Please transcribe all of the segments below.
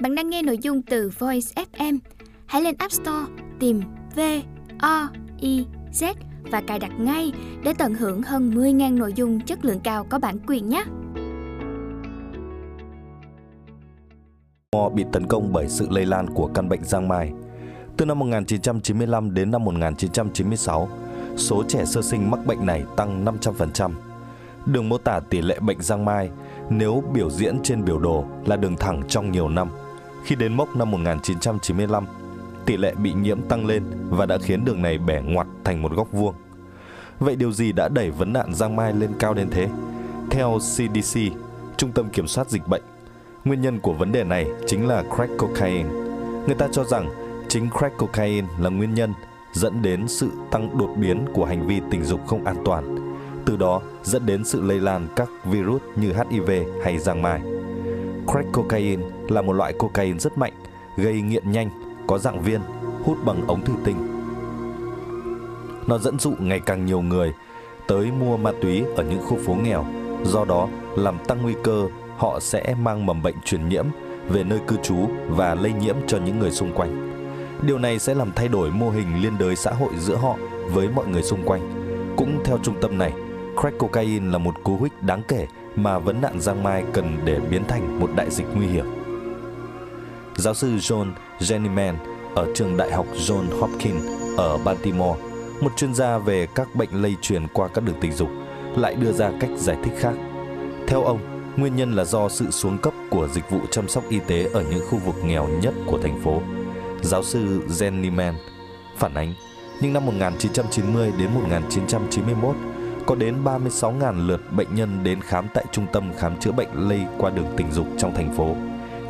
Bạn đang nghe nội dung từ Voice FM. Hãy lên App Store tìm V O I Z và cài đặt ngay để tận hưởng hơn 10.000 nội dung chất lượng cao có bản quyền nhé. bị tấn công bởi sự lây lan của căn bệnh giang mai. Từ năm 1995 đến năm 1996, số trẻ sơ sinh mắc bệnh này tăng 500%. Đường mô tả tỷ lệ bệnh giang mai nếu biểu diễn trên biểu đồ là đường thẳng trong nhiều năm. Khi đến mốc năm 1995, tỷ lệ bị nhiễm tăng lên và đã khiến đường này bẻ ngoặt thành một góc vuông. Vậy điều gì đã đẩy vấn nạn giang mai lên cao đến thế? Theo CDC, Trung tâm Kiểm soát Dịch bệnh, nguyên nhân của vấn đề này chính là crack cocaine. Người ta cho rằng chính crack cocaine là nguyên nhân dẫn đến sự tăng đột biến của hành vi tình dục không an toàn, từ đó dẫn đến sự lây lan các virus như HIV hay giang mai. Crack cocaine là một loại cocaine rất mạnh, gây nghiện nhanh, có dạng viên, hút bằng ống thủy tinh. Nó dẫn dụ ngày càng nhiều người tới mua ma túy ở những khu phố nghèo, do đó làm tăng nguy cơ họ sẽ mang mầm bệnh truyền nhiễm về nơi cư trú và lây nhiễm cho những người xung quanh. Điều này sẽ làm thay đổi mô hình liên đới xã hội giữa họ với mọi người xung quanh. Cũng theo trung tâm này, crack cocaine là một cú hích đáng kể mà vấn nạn giang mai cần để biến thành một đại dịch nguy hiểm. Giáo sư John Jennyman ở trường đại học John Hopkins ở Baltimore, một chuyên gia về các bệnh lây truyền qua các đường tình dục, lại đưa ra cách giải thích khác. Theo ông, nguyên nhân là do sự xuống cấp của dịch vụ chăm sóc y tế ở những khu vực nghèo nhất của thành phố. Giáo sư Jennyman phản ánh, nhưng năm 1990 đến 1991, có đến 36.000 lượt bệnh nhân đến khám tại trung tâm khám chữa bệnh lây qua đường tình dục trong thành phố.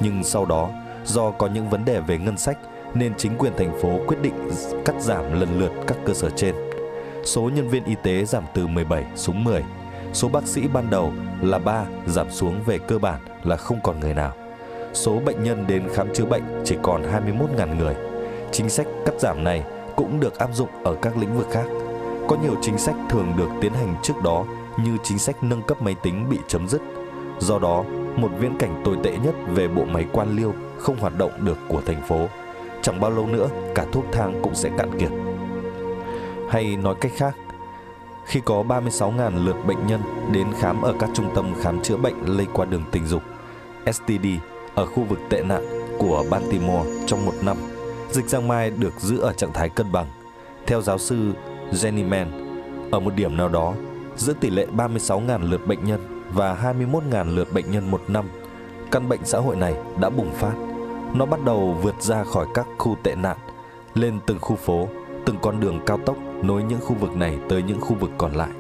Nhưng sau đó, do có những vấn đề về ngân sách nên chính quyền thành phố quyết định cắt giảm lần lượt các cơ sở trên. Số nhân viên y tế giảm từ 17 xuống 10. Số bác sĩ ban đầu là 3 giảm xuống về cơ bản là không còn người nào. Số bệnh nhân đến khám chữa bệnh chỉ còn 21.000 người. Chính sách cắt giảm này cũng được áp dụng ở các lĩnh vực khác. Có nhiều chính sách thường được tiến hành trước đó như chính sách nâng cấp máy tính bị chấm dứt. Do đó, một viễn cảnh tồi tệ nhất về bộ máy quan liêu không hoạt động được của thành phố. Chẳng bao lâu nữa, cả thuốc thang cũng sẽ cạn kiệt. Hay nói cách khác, khi có 36.000 lượt bệnh nhân đến khám ở các trung tâm khám chữa bệnh lây qua đường tình dục STD ở khu vực tệ nạn của Baltimore trong một năm, dịch giang mai được giữ ở trạng thái cân bằng. Theo giáo sư Jenny ở một điểm nào đó, giữa tỷ lệ 36.000 lượt bệnh nhân và 21.000 lượt bệnh nhân một năm, căn bệnh xã hội này đã bùng phát. Nó bắt đầu vượt ra khỏi các khu tệ nạn, lên từng khu phố, từng con đường cao tốc nối những khu vực này tới những khu vực còn lại.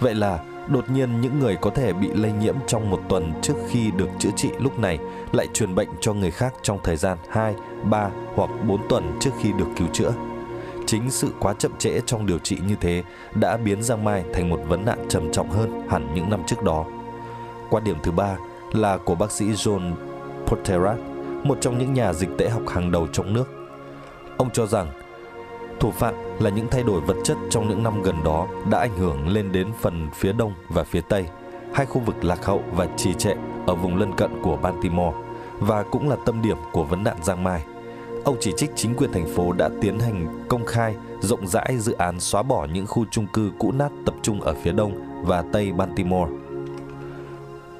Vậy là đột nhiên những người có thể bị lây nhiễm trong một tuần trước khi được chữa trị lúc này lại truyền bệnh cho người khác trong thời gian 2, 3 hoặc 4 tuần trước khi được cứu chữa. Chính sự quá chậm trễ trong điều trị như thế đã biến Giang Mai thành một vấn nạn trầm trọng hơn hẳn những năm trước đó. Quan điểm thứ ba là của bác sĩ John Potterat, một trong những nhà dịch tễ học hàng đầu trong nước. Ông cho rằng thủ phạm là những thay đổi vật chất trong những năm gần đó đã ảnh hưởng lên đến phần phía đông và phía tây, hai khu vực lạc hậu và trì trệ ở vùng lân cận của Baltimore và cũng là tâm điểm của vấn nạn Giang Mai. Ông chỉ trích chính quyền thành phố đã tiến hành công khai, rộng rãi dự án xóa bỏ những khu chung cư cũ nát tập trung ở phía đông và tây Baltimore.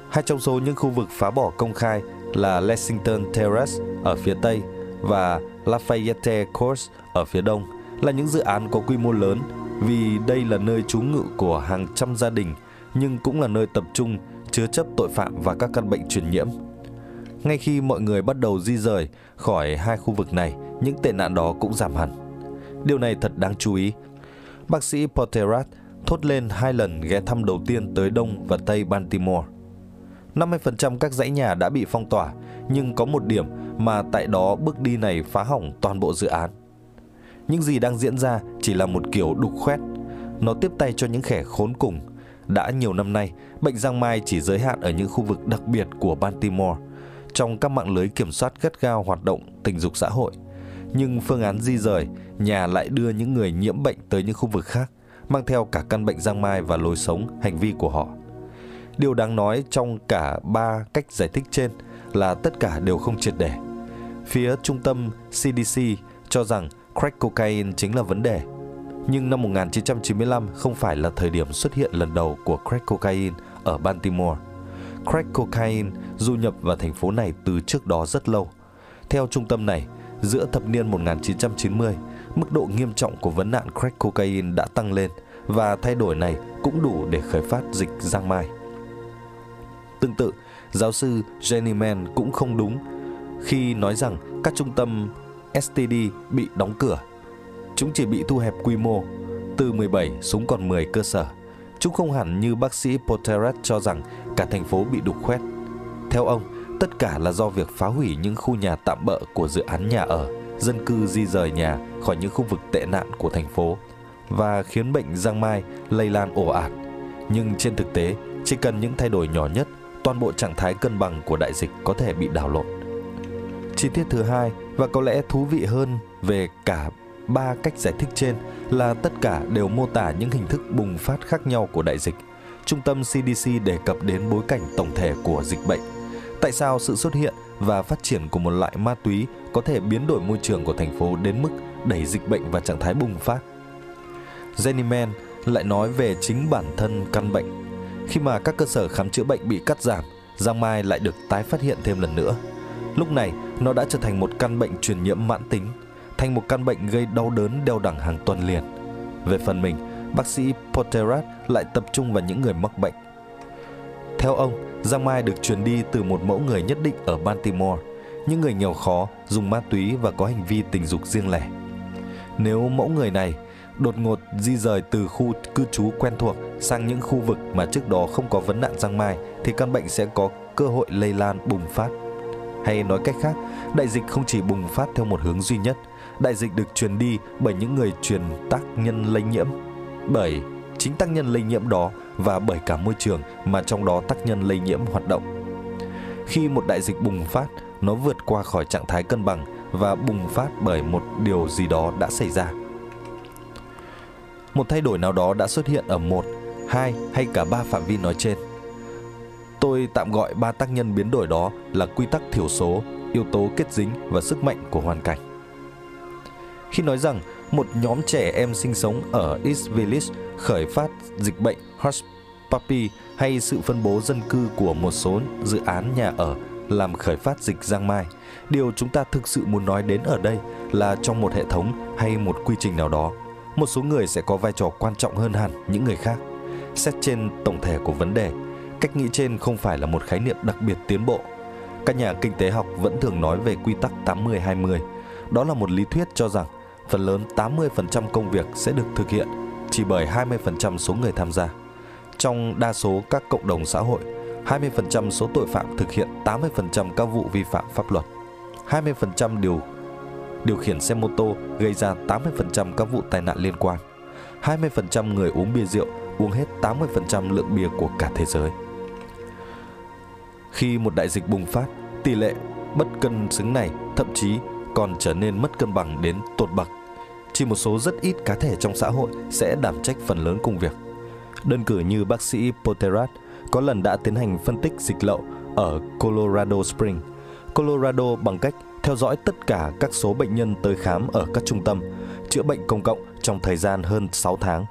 Hai trong số những khu vực phá bỏ công khai là Lexington Terrace ở phía tây và Lafayette Court ở phía đông là những dự án có quy mô lớn vì đây là nơi trú ngụ của hàng trăm gia đình nhưng cũng là nơi tập trung chứa chấp tội phạm và các căn bệnh truyền nhiễm. Ngay khi mọi người bắt đầu di rời khỏi hai khu vực này, những tệ nạn đó cũng giảm hẳn. Điều này thật đáng chú ý. Bác sĩ Porterat thốt lên hai lần ghé thăm đầu tiên tới Đông và Tây Baltimore. 50% các dãy nhà đã bị phong tỏa, nhưng có một điểm mà tại đó bước đi này phá hỏng toàn bộ dự án. Những gì đang diễn ra chỉ là một kiểu đục khoét. Nó tiếp tay cho những kẻ khốn cùng. Đã nhiều năm nay, bệnh giang mai chỉ giới hạn ở những khu vực đặc biệt của Baltimore, trong các mạng lưới kiểm soát gắt gao hoạt động tình dục xã hội. Nhưng phương án di rời, nhà lại đưa những người nhiễm bệnh tới những khu vực khác, mang theo cả căn bệnh giang mai và lối sống, hành vi của họ. Điều đáng nói trong cả ba cách giải thích trên là tất cả đều không triệt để. Phía trung tâm CDC cho rằng crack cocaine chính là vấn đề. Nhưng năm 1995 không phải là thời điểm xuất hiện lần đầu của crack cocaine ở Baltimore. Crack cocaine du nhập vào thành phố này từ trước đó rất lâu. Theo trung tâm này, giữa thập niên 1990, mức độ nghiêm trọng của vấn nạn crack cocaine đã tăng lên và thay đổi này cũng đủ để khởi phát dịch giang mai. Tương tự, giáo sư Jenny Mann cũng không đúng khi nói rằng các trung tâm STD bị đóng cửa. Chúng chỉ bị thu hẹp quy mô, từ 17 xuống còn 10 cơ sở. Chúng không hẳn như bác sĩ Poterat cho rằng cả thành phố bị đục khoét. Theo ông, tất cả là do việc phá hủy những khu nhà tạm bỡ của dự án nhà ở, dân cư di rời nhà khỏi những khu vực tệ nạn của thành phố và khiến bệnh giang mai lây lan ồ ạt. Nhưng trên thực tế, chỉ cần những thay đổi nhỏ nhất, toàn bộ trạng thái cân bằng của đại dịch có thể bị đảo lộn. Chi tiết thứ hai và có lẽ thú vị hơn về cả ba cách giải thích trên là tất cả đều mô tả những hình thức bùng phát khác nhau của đại dịch. Trung tâm CDC đề cập đến bối cảnh tổng thể của dịch bệnh. Tại sao sự xuất hiện và phát triển của một loại ma túy có thể biến đổi môi trường của thành phố đến mức đẩy dịch bệnh vào trạng thái bùng phát? Jenny Man lại nói về chính bản thân căn bệnh. Khi mà các cơ sở khám chữa bệnh bị cắt giảm, giang mai lại được tái phát hiện thêm lần nữa. Lúc này, nó đã trở thành một căn bệnh truyền nhiễm mãn tính, thành một căn bệnh gây đau đớn đeo đẳng hàng tuần liền. Về phần mình, bác sĩ Poterat lại tập trung vào những người mắc bệnh. Theo ông, giang mai được truyền đi từ một mẫu người nhất định ở Baltimore, những người nghèo khó, dùng ma túy và có hành vi tình dục riêng lẻ. Nếu mẫu người này đột ngột di rời từ khu cư trú quen thuộc sang những khu vực mà trước đó không có vấn nạn giang mai thì căn bệnh sẽ có cơ hội lây lan bùng phát. Hay nói cách khác, đại dịch không chỉ bùng phát theo một hướng duy nhất, đại dịch được truyền đi bởi những người truyền tác nhân lây nhiễm. Bởi chính tác nhân lây nhiễm đó và bởi cả môi trường mà trong đó tác nhân lây nhiễm hoạt động. Khi một đại dịch bùng phát, nó vượt qua khỏi trạng thái cân bằng và bùng phát bởi một điều gì đó đã xảy ra một thay đổi nào đó đã xuất hiện ở một, hai hay cả ba phạm vi nói trên. Tôi tạm gọi ba tác nhân biến đổi đó là quy tắc thiểu số, yếu tố kết dính và sức mạnh của hoàn cảnh. Khi nói rằng một nhóm trẻ em sinh sống ở East Village khởi phát dịch bệnh Hush Puppy hay sự phân bố dân cư của một số dự án nhà ở làm khởi phát dịch giang mai. Điều chúng ta thực sự muốn nói đến ở đây là trong một hệ thống hay một quy trình nào đó một số người sẽ có vai trò quan trọng hơn hẳn những người khác. Xét trên tổng thể của vấn đề, cách nghĩ trên không phải là một khái niệm đặc biệt tiến bộ. Các nhà kinh tế học vẫn thường nói về quy tắc 80-20. Đó là một lý thuyết cho rằng phần lớn 80% công việc sẽ được thực hiện chỉ bởi 20% số người tham gia. Trong đa số các cộng đồng xã hội, 20% số tội phạm thực hiện 80% các vụ vi phạm pháp luật. 20% điều điều khiển xe mô tô gây ra 80% các vụ tai nạn liên quan. 20% người uống bia rượu uống hết 80% lượng bia của cả thế giới. Khi một đại dịch bùng phát, tỷ lệ bất cân xứng này thậm chí còn trở nên mất cân bằng đến tột bậc. Chỉ một số rất ít cá thể trong xã hội sẽ đảm trách phần lớn công việc. Đơn cử như bác sĩ Poterat có lần đã tiến hành phân tích dịch lậu ở Colorado Springs, Colorado bằng cách theo dõi tất cả các số bệnh nhân tới khám ở các trung tâm chữa bệnh công cộng trong thời gian hơn 6 tháng.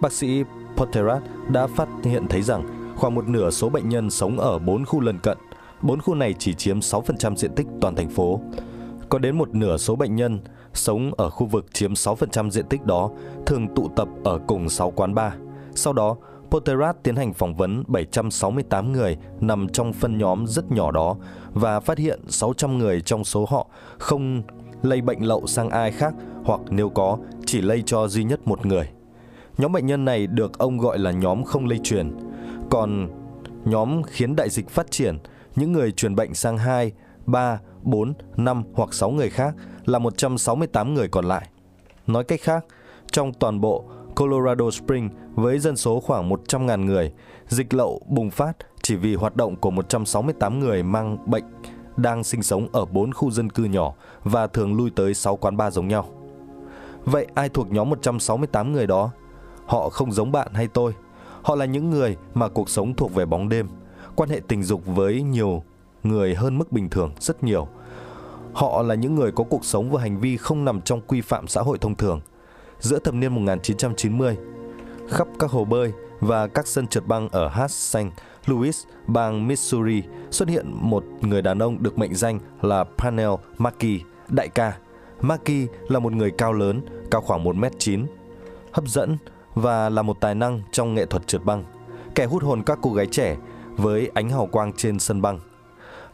Bác sĩ Poterat đã phát hiện thấy rằng khoảng một nửa số bệnh nhân sống ở 4 khu lân cận. 4 khu này chỉ chiếm 6% diện tích toàn thành phố. Có đến một nửa số bệnh nhân sống ở khu vực chiếm 6% diện tích đó thường tụ tập ở cùng 6 quán bar. Sau đó, Poterat tiến hành phỏng vấn 768 người nằm trong phân nhóm rất nhỏ đó và phát hiện 600 người trong số họ không lây bệnh lậu sang ai khác hoặc nếu có chỉ lây cho duy nhất một người. Nhóm bệnh nhân này được ông gọi là nhóm không lây truyền. Còn nhóm khiến đại dịch phát triển, những người truyền bệnh sang 2, 3, 4, 5 hoặc 6 người khác là 168 người còn lại. Nói cách khác, trong toàn bộ Colorado Springs với dân số khoảng 100.000 người, dịch lậu bùng phát chỉ vì hoạt động của 168 người mang bệnh đang sinh sống ở 4 khu dân cư nhỏ và thường lui tới 6 quán bar giống nhau. Vậy ai thuộc nhóm 168 người đó? Họ không giống bạn hay tôi. Họ là những người mà cuộc sống thuộc về bóng đêm, quan hệ tình dục với nhiều người hơn mức bình thường rất nhiều. Họ là những người có cuộc sống và hành vi không nằm trong quy phạm xã hội thông thường. Giữa thập niên 1990, khắp các hồ bơi và các sân trượt băng ở Hat St. Louis, bang Missouri xuất hiện một người đàn ông được mệnh danh là Panel Maki, đại ca. Maki là một người cao lớn, cao khoảng 1m9, hấp dẫn và là một tài năng trong nghệ thuật trượt băng, kẻ hút hồn các cô gái trẻ với ánh hào quang trên sân băng.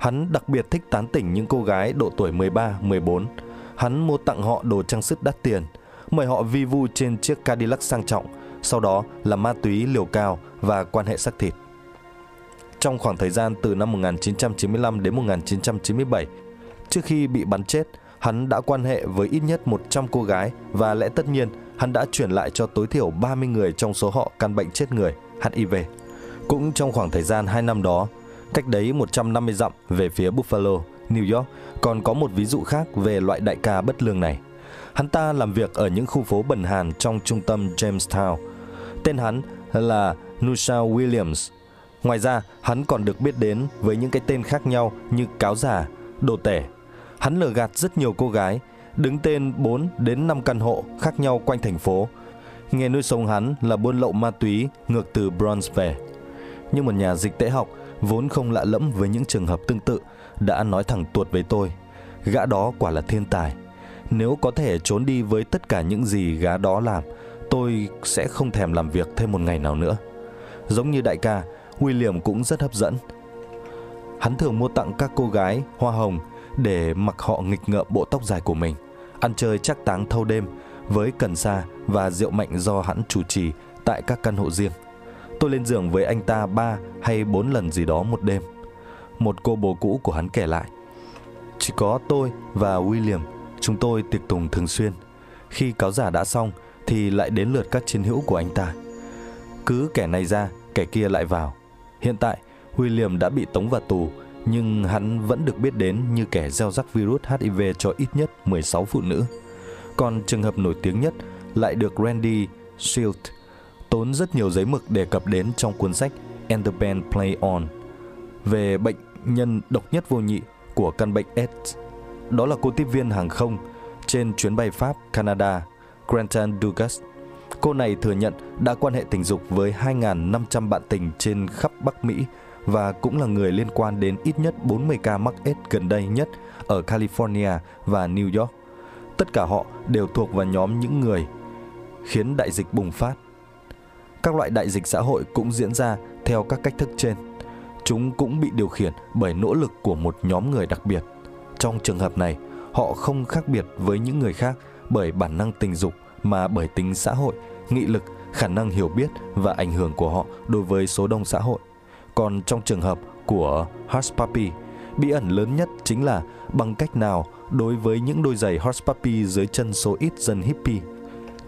Hắn đặc biệt thích tán tỉnh những cô gái độ tuổi 13, 14. Hắn mua tặng họ đồ trang sức đắt tiền, mời họ vi vu trên chiếc Cadillac sang trọng, sau đó là ma túy liều cao và quan hệ sắc thịt. Trong khoảng thời gian từ năm 1995 đến 1997, trước khi bị bắn chết, hắn đã quan hệ với ít nhất 100 cô gái và lẽ tất nhiên hắn đã chuyển lại cho tối thiểu 30 người trong số họ căn bệnh chết người, HIV. Cũng trong khoảng thời gian 2 năm đó, cách đấy 150 dặm về phía Buffalo, New York, còn có một ví dụ khác về loại đại ca bất lương này. Hắn ta làm việc ở những khu phố bần hàn trong trung tâm Jamestown. Tên hắn là Nusha Williams. Ngoài ra, hắn còn được biết đến với những cái tên khác nhau như cáo giả, đồ tể. Hắn lừa gạt rất nhiều cô gái, đứng tên 4 đến 5 căn hộ khác nhau quanh thành phố. Nghề nuôi sống hắn là buôn lậu ma túy ngược từ Bronx về. Nhưng một nhà dịch tễ học vốn không lạ lẫm với những trường hợp tương tự đã nói thẳng tuột với tôi. Gã đó quả là thiên tài. Nếu có thể trốn đi với tất cả những gì gã đó làm, tôi sẽ không thèm làm việc thêm một ngày nào nữa. Giống như đại ca, William cũng rất hấp dẫn. Hắn thường mua tặng các cô gái hoa hồng để mặc họ nghịch ngợm bộ tóc dài của mình, ăn chơi chắc táng thâu đêm với cần sa và rượu mạnh do hắn chủ trì tại các căn hộ riêng. Tôi lên giường với anh ta ba hay bốn lần gì đó một đêm. Một cô bồ cũ của hắn kể lại. Chỉ có tôi và William, chúng tôi tiệc tùng thường xuyên. Khi cáo giả đã xong thì lại đến lượt các chiến hữu của anh ta. Cứ kẻ này ra, kẻ kia lại vào. Hiện tại, William đã bị tống vào tù, nhưng hắn vẫn được biết đến như kẻ gieo rắc virus HIV cho ít nhất 16 phụ nữ. Còn trường hợp nổi tiếng nhất lại được Randy Shield tốn rất nhiều giấy mực đề cập đến trong cuốn sách And the Band Play On về bệnh nhân độc nhất vô nhị của căn bệnh AIDS. Đó là cô tiếp viên hàng không trên chuyến bay Pháp, Canada, Grantan Dugas. Cô này thừa nhận đã quan hệ tình dục với 2.500 bạn tình trên khắp Bắc Mỹ và cũng là người liên quan đến ít nhất 40 ca mắc AIDS gần đây nhất ở California và New York. Tất cả họ đều thuộc vào nhóm những người khiến đại dịch bùng phát. Các loại đại dịch xã hội cũng diễn ra theo các cách thức trên. Chúng cũng bị điều khiển bởi nỗ lực của một nhóm người đặc biệt. Trong trường hợp này, họ không khác biệt với những người khác bởi bản năng tình dục mà bởi tính xã hội, nghị lực, khả năng hiểu biết và ảnh hưởng của họ đối với số đông xã hội. Còn trong trường hợp của Hush Puppy, bí ẩn lớn nhất chính là bằng cách nào đối với những đôi giày Horse Puppy dưới chân số ít dân hippie.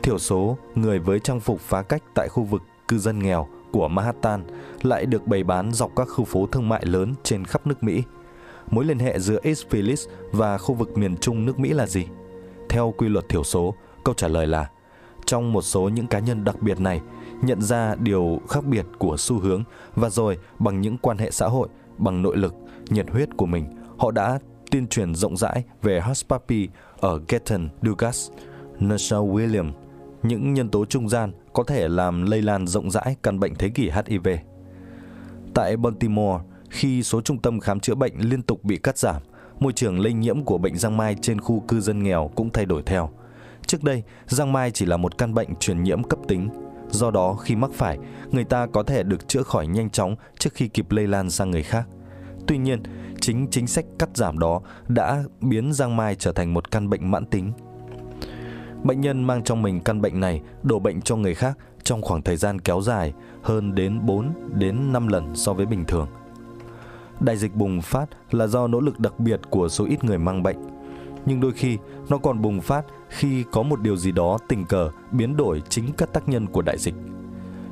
Thiểu số người với trang phục phá cách tại khu vực cư dân nghèo của Manhattan lại được bày bán dọc các khu phố thương mại lớn trên khắp nước Mỹ. Mối liên hệ giữa East Phillies và khu vực miền trung nước Mỹ là gì? Theo quy luật thiểu số, câu trả lời là trong một số những cá nhân đặc biệt này nhận ra điều khác biệt của xu hướng và rồi bằng những quan hệ xã hội, bằng nội lực, nhiệt huyết của mình, họ đã tuyên truyền rộng rãi về Hush Puppy ở Gatton, Dugas, Nasha William, những nhân tố trung gian có thể làm lây lan rộng rãi căn bệnh thế kỷ HIV. Tại Baltimore, khi số trung tâm khám chữa bệnh liên tục bị cắt giảm, môi trường lây nhiễm của bệnh giang mai trên khu cư dân nghèo cũng thay đổi theo. Trước đây, giang mai chỉ là một căn bệnh truyền nhiễm cấp tính. Do đó, khi mắc phải, người ta có thể được chữa khỏi nhanh chóng trước khi kịp lây lan sang người khác. Tuy nhiên, chính chính sách cắt giảm đó đã biến giang mai trở thành một căn bệnh mãn tính. Bệnh nhân mang trong mình căn bệnh này đổ bệnh cho người khác trong khoảng thời gian kéo dài hơn đến 4 đến 5 lần so với bình thường. Đại dịch bùng phát là do nỗ lực đặc biệt của số ít người mang bệnh. Nhưng đôi khi nó còn bùng phát khi có một điều gì đó tình cờ biến đổi chính các tác nhân của đại dịch.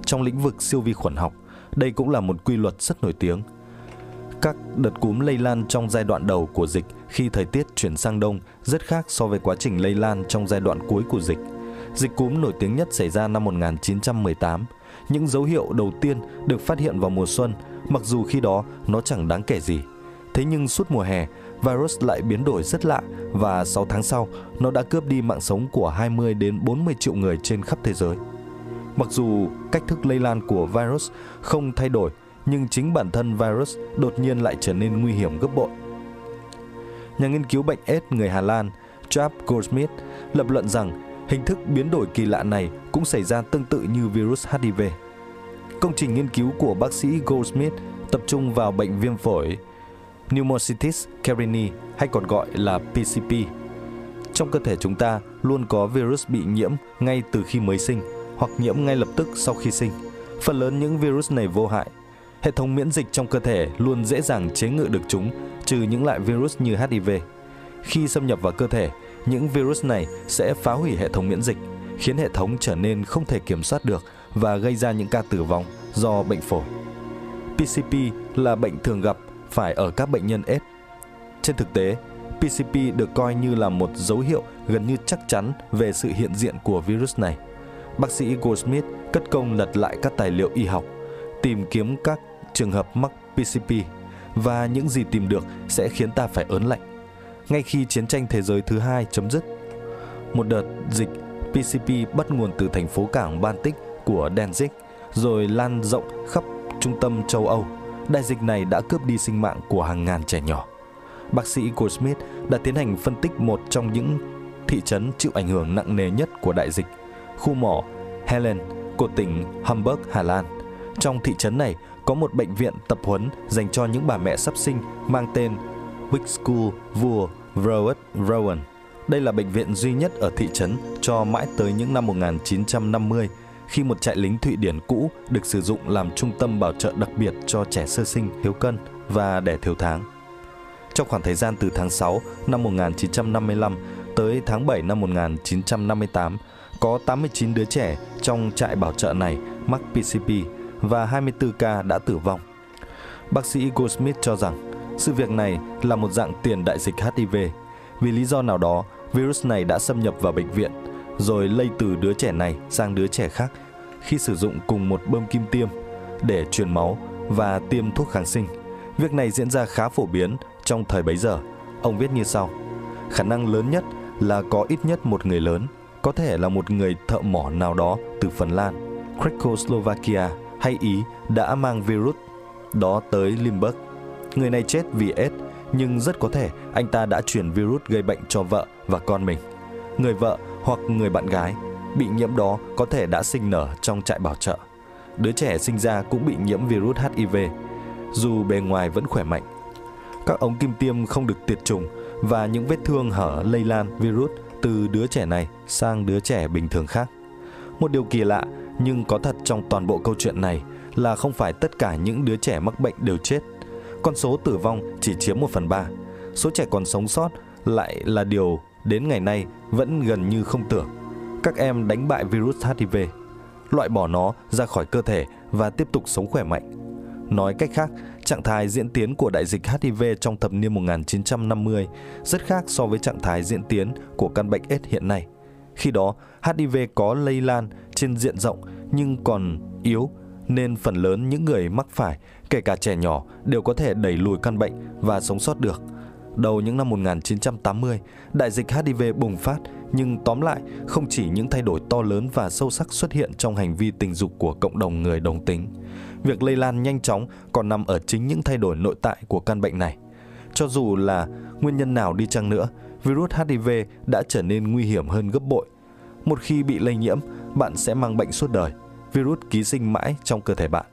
Trong lĩnh vực siêu vi khuẩn học, đây cũng là một quy luật rất nổi tiếng – các đợt cúm lây lan trong giai đoạn đầu của dịch khi thời tiết chuyển sang đông rất khác so với quá trình lây lan trong giai đoạn cuối của dịch. Dịch cúm nổi tiếng nhất xảy ra năm 1918. Những dấu hiệu đầu tiên được phát hiện vào mùa xuân, mặc dù khi đó nó chẳng đáng kể gì. Thế nhưng suốt mùa hè virus lại biến đổi rất lạ và 6 tháng sau, nó đã cướp đi mạng sống của 20 đến 40 triệu người trên khắp thế giới. Mặc dù cách thức lây lan của virus không thay đổi, nhưng chính bản thân virus đột nhiên lại trở nên nguy hiểm gấp bội. Nhà nghiên cứu bệnh AIDS người Hà Lan Chap Goldsmith, lập luận rằng hình thức biến đổi kỳ lạ này cũng xảy ra tương tự như virus HIV. Công trình nghiên cứu của bác sĩ Goldsmith tập trung vào bệnh viêm phổi, Pneumocystis carini hay còn gọi là PCP. Trong cơ thể chúng ta luôn có virus bị nhiễm ngay từ khi mới sinh hoặc nhiễm ngay lập tức sau khi sinh. Phần lớn những virus này vô hại. Hệ thống miễn dịch trong cơ thể luôn dễ dàng chế ngự được chúng, trừ những loại virus như HIV. Khi xâm nhập vào cơ thể, những virus này sẽ phá hủy hệ thống miễn dịch, khiến hệ thống trở nên không thể kiểm soát được và gây ra những ca tử vong do bệnh phổi. PCP là bệnh thường gặp phải ở các bệnh nhân AIDS. Trên thực tế, PCP được coi như là một dấu hiệu gần như chắc chắn về sự hiện diện của virus này. Bác sĩ Goldsmith cất công lật lại các tài liệu y học, tìm kiếm các trường hợp mắc PCP và những gì tìm được sẽ khiến ta phải ớn lạnh. Ngay khi chiến tranh thế giới thứ hai chấm dứt, một đợt dịch PCP bắt nguồn từ thành phố cảng Baltic của Danzig rồi lan rộng khắp trung tâm châu Âu đại dịch này đã cướp đi sinh mạng của hàng ngàn trẻ nhỏ. Bác sĩ Goldsmith đã tiến hành phân tích một trong những thị trấn chịu ảnh hưởng nặng nề nhất của đại dịch, khu mỏ Helen của tỉnh Hamburg, Hà Lan. Trong thị trấn này có một bệnh viện tập huấn dành cho những bà mẹ sắp sinh mang tên Wigschool Vua Rowett, Rowan. Đây là bệnh viện duy nhất ở thị trấn cho mãi tới những năm 1950 khi một trại lính Thụy Điển cũ được sử dụng làm trung tâm bảo trợ đặc biệt cho trẻ sơ sinh thiếu cân và đẻ thiếu tháng. Trong khoảng thời gian từ tháng 6 năm 1955 tới tháng 7 năm 1958, có 89 đứa trẻ trong trại bảo trợ này mắc PCP và 24 ca đã tử vong. Bác sĩ Goldsmith cho rằng sự việc này là một dạng tiền đại dịch HIV. Vì lý do nào đó, virus này đã xâm nhập vào bệnh viện rồi lây từ đứa trẻ này sang đứa trẻ khác khi sử dụng cùng một bơm kim tiêm để truyền máu và tiêm thuốc kháng sinh. Việc này diễn ra khá phổ biến trong thời bấy giờ. Ông viết như sau: Khả năng lớn nhất là có ít nhất một người lớn, có thể là một người thợ mỏ nào đó từ Phần Lan, Czechoslovakia hay Ý đã mang virus đó tới Limburg. Người này chết vì AIDS, nhưng rất có thể anh ta đã truyền virus gây bệnh cho vợ và con mình. Người vợ hoặc người bạn gái bị nhiễm đó có thể đã sinh nở trong trại bảo trợ. Đứa trẻ sinh ra cũng bị nhiễm virus HIV, dù bề ngoài vẫn khỏe mạnh. Các ống kim tiêm không được tiệt trùng và những vết thương hở lây lan virus từ đứa trẻ này sang đứa trẻ bình thường khác. Một điều kỳ lạ nhưng có thật trong toàn bộ câu chuyện này là không phải tất cả những đứa trẻ mắc bệnh đều chết. Con số tử vong chỉ chiếm 1 phần 3. Số trẻ còn sống sót lại là điều đến ngày nay vẫn gần như không tưởng. Các em đánh bại virus HIV, loại bỏ nó ra khỏi cơ thể và tiếp tục sống khỏe mạnh. Nói cách khác, trạng thái diễn tiến của đại dịch HIV trong thập niên 1950 rất khác so với trạng thái diễn tiến của căn bệnh AIDS hiện nay. Khi đó, HIV có lây lan trên diện rộng nhưng còn yếu nên phần lớn những người mắc phải, kể cả trẻ nhỏ, đều có thể đẩy lùi căn bệnh và sống sót được – Đầu những năm 1980, đại dịch HIV bùng phát, nhưng tóm lại, không chỉ những thay đổi to lớn và sâu sắc xuất hiện trong hành vi tình dục của cộng đồng người đồng tính. Việc lây lan nhanh chóng còn nằm ở chính những thay đổi nội tại của căn bệnh này. Cho dù là nguyên nhân nào đi chăng nữa, virus HIV đã trở nên nguy hiểm hơn gấp bội. Một khi bị lây nhiễm, bạn sẽ mang bệnh suốt đời. Virus ký sinh mãi trong cơ thể bạn.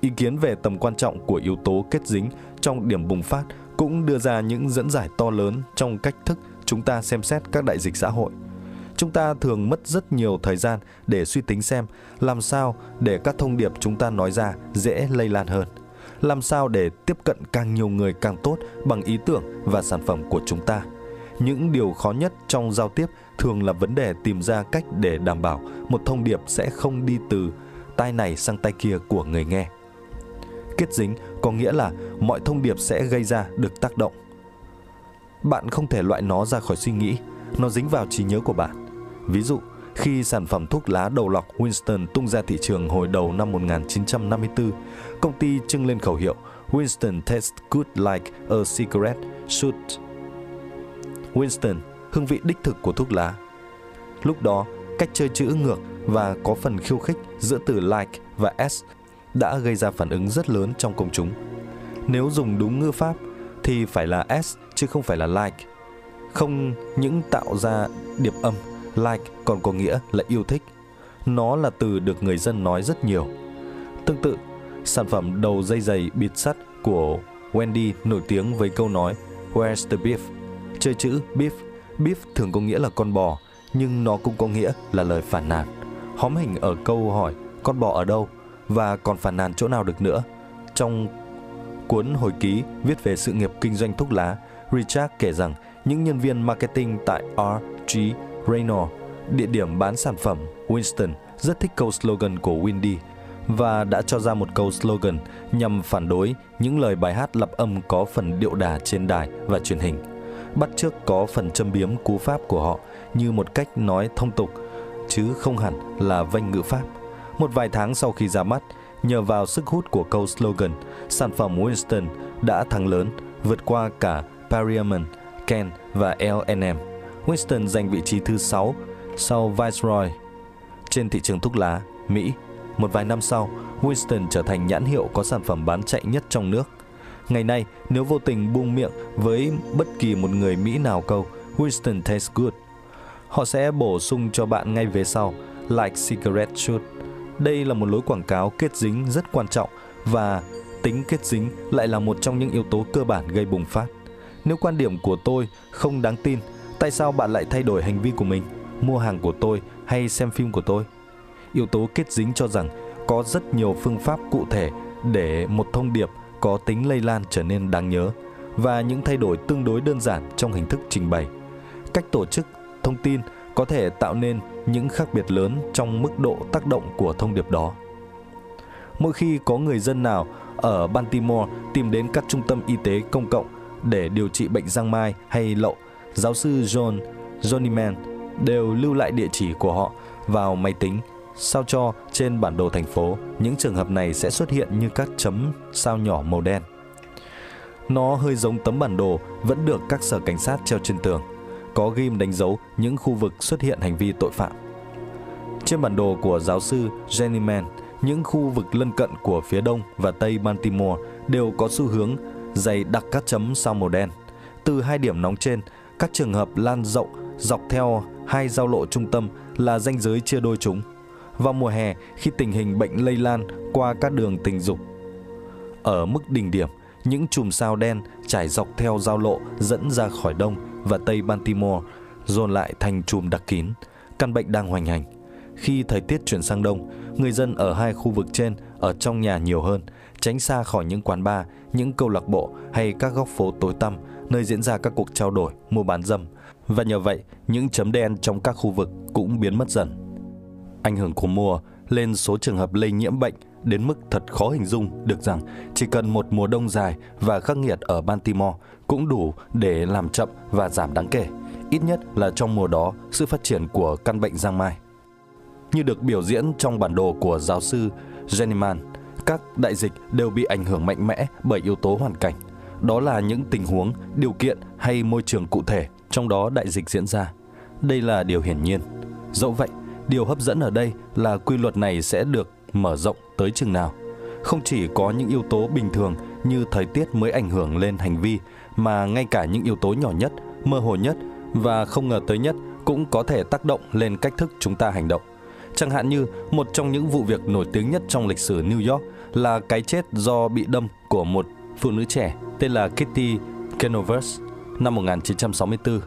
Ý kiến về tầm quan trọng của yếu tố kết dính trong điểm bùng phát cũng đưa ra những dẫn giải to lớn trong cách thức chúng ta xem xét các đại dịch xã hội. Chúng ta thường mất rất nhiều thời gian để suy tính xem làm sao để các thông điệp chúng ta nói ra dễ lây lan hơn. Làm sao để tiếp cận càng nhiều người càng tốt bằng ý tưởng và sản phẩm của chúng ta. Những điều khó nhất trong giao tiếp thường là vấn đề tìm ra cách để đảm bảo một thông điệp sẽ không đi từ tai này sang tai kia của người nghe kết dính có nghĩa là mọi thông điệp sẽ gây ra được tác động. Bạn không thể loại nó ra khỏi suy nghĩ, nó dính vào trí nhớ của bạn. Ví dụ, khi sản phẩm thuốc lá đầu lọc Winston tung ra thị trường hồi đầu năm 1954, công ty trưng lên khẩu hiệu Winston tastes good like a cigarette should. Winston, hương vị đích thực của thuốc lá. Lúc đó, cách chơi chữ ngược và có phần khiêu khích giữa từ like và s đã gây ra phản ứng rất lớn trong công chúng. Nếu dùng đúng ngữ pháp thì phải là s chứ không phải là like. Không những tạo ra điệp âm, like còn có nghĩa là yêu thích. Nó là từ được người dân nói rất nhiều. Tương tự, sản phẩm đầu dây giày bịt sắt của Wendy nổi tiếng với câu nói Where's the beef? Chơi chữ beef. Beef thường có nghĩa là con bò, nhưng nó cũng có nghĩa là lời phản nàn. Hóm hình ở câu hỏi con bò ở đâu và còn phản nàn chỗ nào được nữa. Trong cuốn hồi ký viết về sự nghiệp kinh doanh thuốc lá, Richard kể rằng những nhân viên marketing tại R.G. Raynor, địa điểm bán sản phẩm Winston, rất thích câu slogan của Windy và đã cho ra một câu slogan nhằm phản đối những lời bài hát lập âm có phần điệu đà trên đài và truyền hình. Bắt trước có phần châm biếm cú pháp của họ như một cách nói thông tục, chứ không hẳn là vanh ngữ pháp. Một vài tháng sau khi ra mắt, nhờ vào sức hút của câu slogan, sản phẩm Winston đã thắng lớn, vượt qua cả Parliament, Ken và L&M. Winston giành vị trí thứ 6 sau Viceroy trên thị trường thuốc lá Mỹ. Một vài năm sau, Winston trở thành nhãn hiệu có sản phẩm bán chạy nhất trong nước. Ngày nay, nếu vô tình buông miệng với bất kỳ một người Mỹ nào câu Winston tastes good, họ sẽ bổ sung cho bạn ngay về sau like cigarette should. Đây là một lối quảng cáo kết dính rất quan trọng và tính kết dính lại là một trong những yếu tố cơ bản gây bùng phát. Nếu quan điểm của tôi không đáng tin, tại sao bạn lại thay đổi hành vi của mình, mua hàng của tôi hay xem phim của tôi? Yếu tố kết dính cho rằng có rất nhiều phương pháp cụ thể để một thông điệp có tính lây lan trở nên đáng nhớ và những thay đổi tương đối đơn giản trong hình thức trình bày. Cách tổ chức thông tin có thể tạo nên những khác biệt lớn trong mức độ tác động của thông điệp đó. Mỗi khi có người dân nào ở Baltimore tìm đến các trung tâm y tế công cộng để điều trị bệnh giang mai hay lậu, giáo sư John Johnnyman đều lưu lại địa chỉ của họ vào máy tính sao cho trên bản đồ thành phố những trường hợp này sẽ xuất hiện như các chấm sao nhỏ màu đen. Nó hơi giống tấm bản đồ vẫn được các sở cảnh sát treo trên tường, có ghim đánh dấu những khu vực xuất hiện hành vi tội phạm. Trên bản đồ của giáo sư Jenny Mann, những khu vực lân cận của phía đông và tây Baltimore đều có xu hướng dày đặc các chấm sao màu đen. Từ hai điểm nóng trên, các trường hợp lan rộng dọc theo hai giao lộ trung tâm là ranh giới chia đôi chúng. Vào mùa hè, khi tình hình bệnh lây lan qua các đường tình dục ở mức đỉnh điểm, những chùm sao đen trải dọc theo giao lộ dẫn ra khỏi đông và tây Baltimore dồn lại thành chùm đặc kín. Căn bệnh đang hoành hành. Khi thời tiết chuyển sang đông, người dân ở hai khu vực trên ở trong nhà nhiều hơn, tránh xa khỏi những quán bar, những câu lạc bộ hay các góc phố tối tăm nơi diễn ra các cuộc trao đổi, mua bán dâm. Và nhờ vậy, những chấm đen trong các khu vực cũng biến mất dần. Ảnh hưởng của mùa lên số trường hợp lây nhiễm bệnh đến mức thật khó hình dung được rằng chỉ cần một mùa đông dài và khắc nghiệt ở Baltimore cũng đủ để làm chậm và giảm đáng kể, ít nhất là trong mùa đó sự phát triển của căn bệnh giang mai. Như được biểu diễn trong bản đồ của giáo sư Jennyman, các đại dịch đều bị ảnh hưởng mạnh mẽ bởi yếu tố hoàn cảnh. Đó là những tình huống, điều kiện hay môi trường cụ thể trong đó đại dịch diễn ra. Đây là điều hiển nhiên. Dẫu vậy, điều hấp dẫn ở đây là quy luật này sẽ được mở rộng tới chừng nào. Không chỉ có những yếu tố bình thường như thời tiết mới ảnh hưởng lên hành vi, mà ngay cả những yếu tố nhỏ nhất, mơ hồ nhất và không ngờ tới nhất cũng có thể tác động lên cách thức chúng ta hành động. Chẳng hạn như một trong những vụ việc nổi tiếng nhất trong lịch sử New York là cái chết do bị đâm của một phụ nữ trẻ tên là Kitty Canovers năm 1964.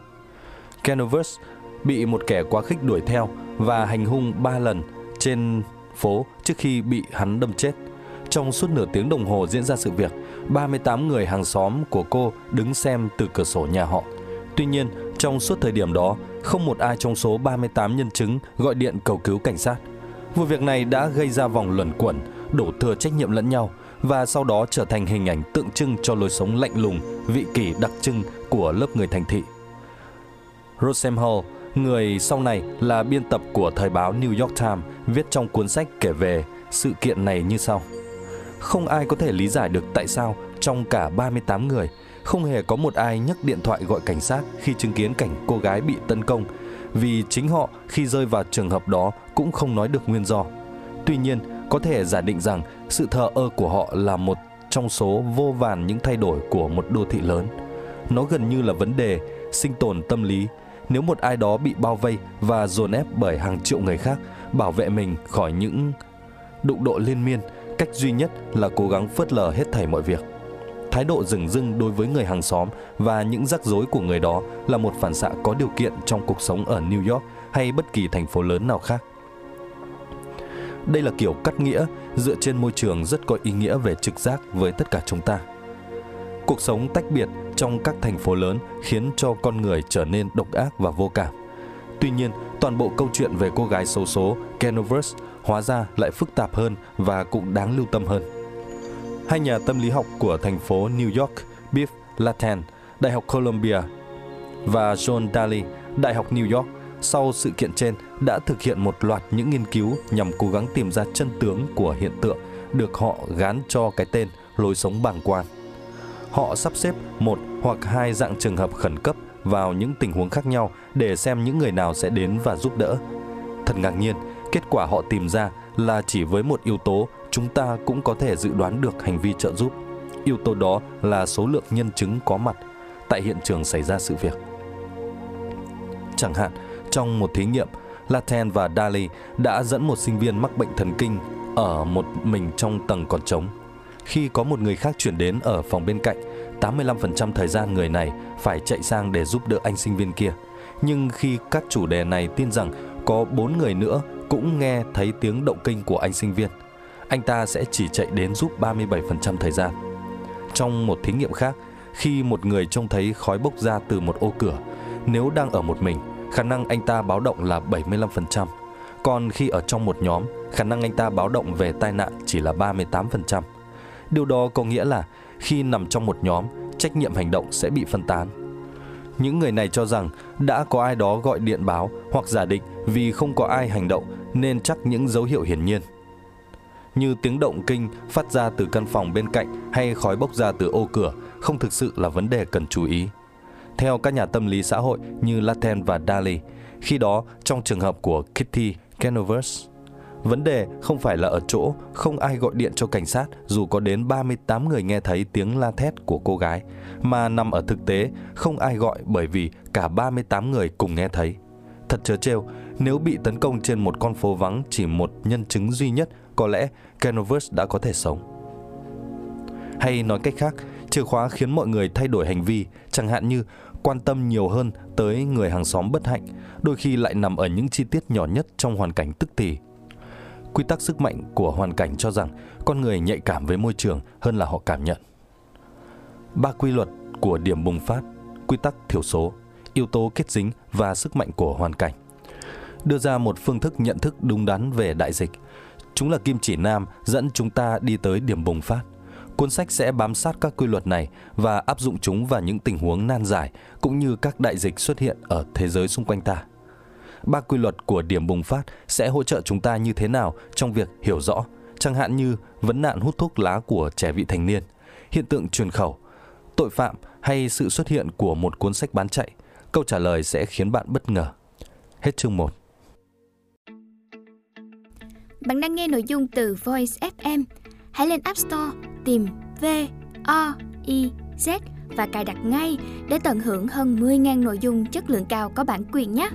Canovers bị một kẻ quá khích đuổi theo và hành hung 3 lần trên phố trước khi bị hắn đâm chết. Trong suốt nửa tiếng đồng hồ diễn ra sự việc, 38 người hàng xóm của cô đứng xem từ cửa sổ nhà họ. Tuy nhiên, trong suốt thời điểm đó, không một ai trong số 38 nhân chứng gọi điện cầu cứu cảnh sát. Vụ việc này đã gây ra vòng luẩn quẩn, đổ thừa trách nhiệm lẫn nhau và sau đó trở thành hình ảnh tượng trưng cho lối sống lạnh lùng, vị kỷ đặc trưng của lớp người thành thị. Rosem Hall, người sau này là biên tập của thời báo New York Times, viết trong cuốn sách kể về sự kiện này như sau. Không ai có thể lý giải được tại sao trong cả 38 người, Không hề có một ai nhấc điện thoại gọi cảnh sát khi chứng kiến cảnh cô gái bị tấn công vì chính họ khi rơi vào trường hợp đó cũng không nói được nguyên do. Tuy nhiên, có thể giả định rằng sự thờ ơ của họ là một trong số vô vàn những thay đổi của một đô thị lớn. Nó gần như là vấn đề sinh tồn tâm lý. Nếu một ai đó bị bao vây và dồn ép bởi hàng triệu người khác, bảo vệ mình khỏi những đụng độ liên miên, cách duy nhất là cố gắng phớt lờ hết thảy mọi việc. Thái độ rừng rưng đối với người hàng xóm và những rắc rối của người đó là một phản xạ có điều kiện trong cuộc sống ở New York hay bất kỳ thành phố lớn nào khác. Đây là kiểu cắt nghĩa dựa trên môi trường rất có ý nghĩa về trực giác với tất cả chúng ta. Cuộc sống tách biệt trong các thành phố lớn khiến cho con người trở nên độc ác và vô cảm. Tuy nhiên, toàn bộ câu chuyện về cô gái xấu số Kenovers hóa ra lại phức tạp hơn và cũng đáng lưu tâm hơn. Hai nhà tâm lý học của thành phố New York, Biff Latten, Đại học Columbia và John Daly, Đại học New York sau sự kiện trên đã thực hiện một loạt những nghiên cứu nhằm cố gắng tìm ra chân tướng của hiện tượng được họ gán cho cái tên lối sống bàng quan. Họ sắp xếp một hoặc hai dạng trường hợp khẩn cấp vào những tình huống khác nhau để xem những người nào sẽ đến và giúp đỡ. Thật ngạc nhiên, kết quả họ tìm ra là chỉ với một yếu tố chúng ta cũng có thể dự đoán được hành vi trợ giúp. Yếu tố đó là số lượng nhân chứng có mặt tại hiện trường xảy ra sự việc. Chẳng hạn, trong một thí nghiệm, Laten và Daly đã dẫn một sinh viên mắc bệnh thần kinh ở một mình trong tầng còn trống. Khi có một người khác chuyển đến ở phòng bên cạnh, 85% thời gian người này phải chạy sang để giúp đỡ anh sinh viên kia. Nhưng khi các chủ đề này tin rằng có 4 người nữa cũng nghe thấy tiếng động kinh của anh sinh viên, anh ta sẽ chỉ chạy đến giúp 37% thời gian. Trong một thí nghiệm khác, khi một người trông thấy khói bốc ra từ một ô cửa, nếu đang ở một mình, khả năng anh ta báo động là 75%. Còn khi ở trong một nhóm, khả năng anh ta báo động về tai nạn chỉ là 38%. Điều đó có nghĩa là khi nằm trong một nhóm, trách nhiệm hành động sẽ bị phân tán. Những người này cho rằng đã có ai đó gọi điện báo hoặc giả định vì không có ai hành động nên chắc những dấu hiệu hiển nhiên. Như tiếng động kinh phát ra từ căn phòng bên cạnh hay khói bốc ra từ ô cửa không thực sự là vấn đề cần chú ý. Theo các nhà tâm lý xã hội như Latten và Daly, khi đó trong trường hợp của Kitty Canovers, vấn đề không phải là ở chỗ không ai gọi điện cho cảnh sát dù có đến 38 người nghe thấy tiếng la thét của cô gái, mà nằm ở thực tế không ai gọi bởi vì cả 38 người cùng nghe thấy. Thật chớ trêu, nếu bị tấn công trên một con phố vắng chỉ một nhân chứng duy nhất, có lẽ Canovers đã có thể sống. Hay nói cách khác, chìa khóa khiến mọi người thay đổi hành vi, chẳng hạn như quan tâm nhiều hơn tới người hàng xóm bất hạnh, đôi khi lại nằm ở những chi tiết nhỏ nhất trong hoàn cảnh tức thì. Quy tắc sức mạnh của hoàn cảnh cho rằng con người nhạy cảm với môi trường hơn là họ cảm nhận. Ba quy luật của điểm bùng phát, quy tắc thiểu số, yếu tố kết dính và sức mạnh của hoàn cảnh. Đưa ra một phương thức nhận thức đúng đắn về đại dịch. Chúng là kim chỉ nam dẫn chúng ta đi tới điểm bùng phát. Cuốn sách sẽ bám sát các quy luật này và áp dụng chúng vào những tình huống nan giải cũng như các đại dịch xuất hiện ở thế giới xung quanh ta. Ba quy luật của điểm bùng phát sẽ hỗ trợ chúng ta như thế nào trong việc hiểu rõ, chẳng hạn như vấn nạn hút thuốc lá của trẻ vị thành niên, hiện tượng truyền khẩu, tội phạm hay sự xuất hiện của một cuốn sách bán chạy. Câu trả lời sẽ khiến bạn bất ngờ. Hết chương 1. Bạn đang nghe nội dung từ Voice FM. Hãy lên App Store tìm V O I Z và cài đặt ngay để tận hưởng hơn 10.000 nội dung chất lượng cao có bản quyền nhé.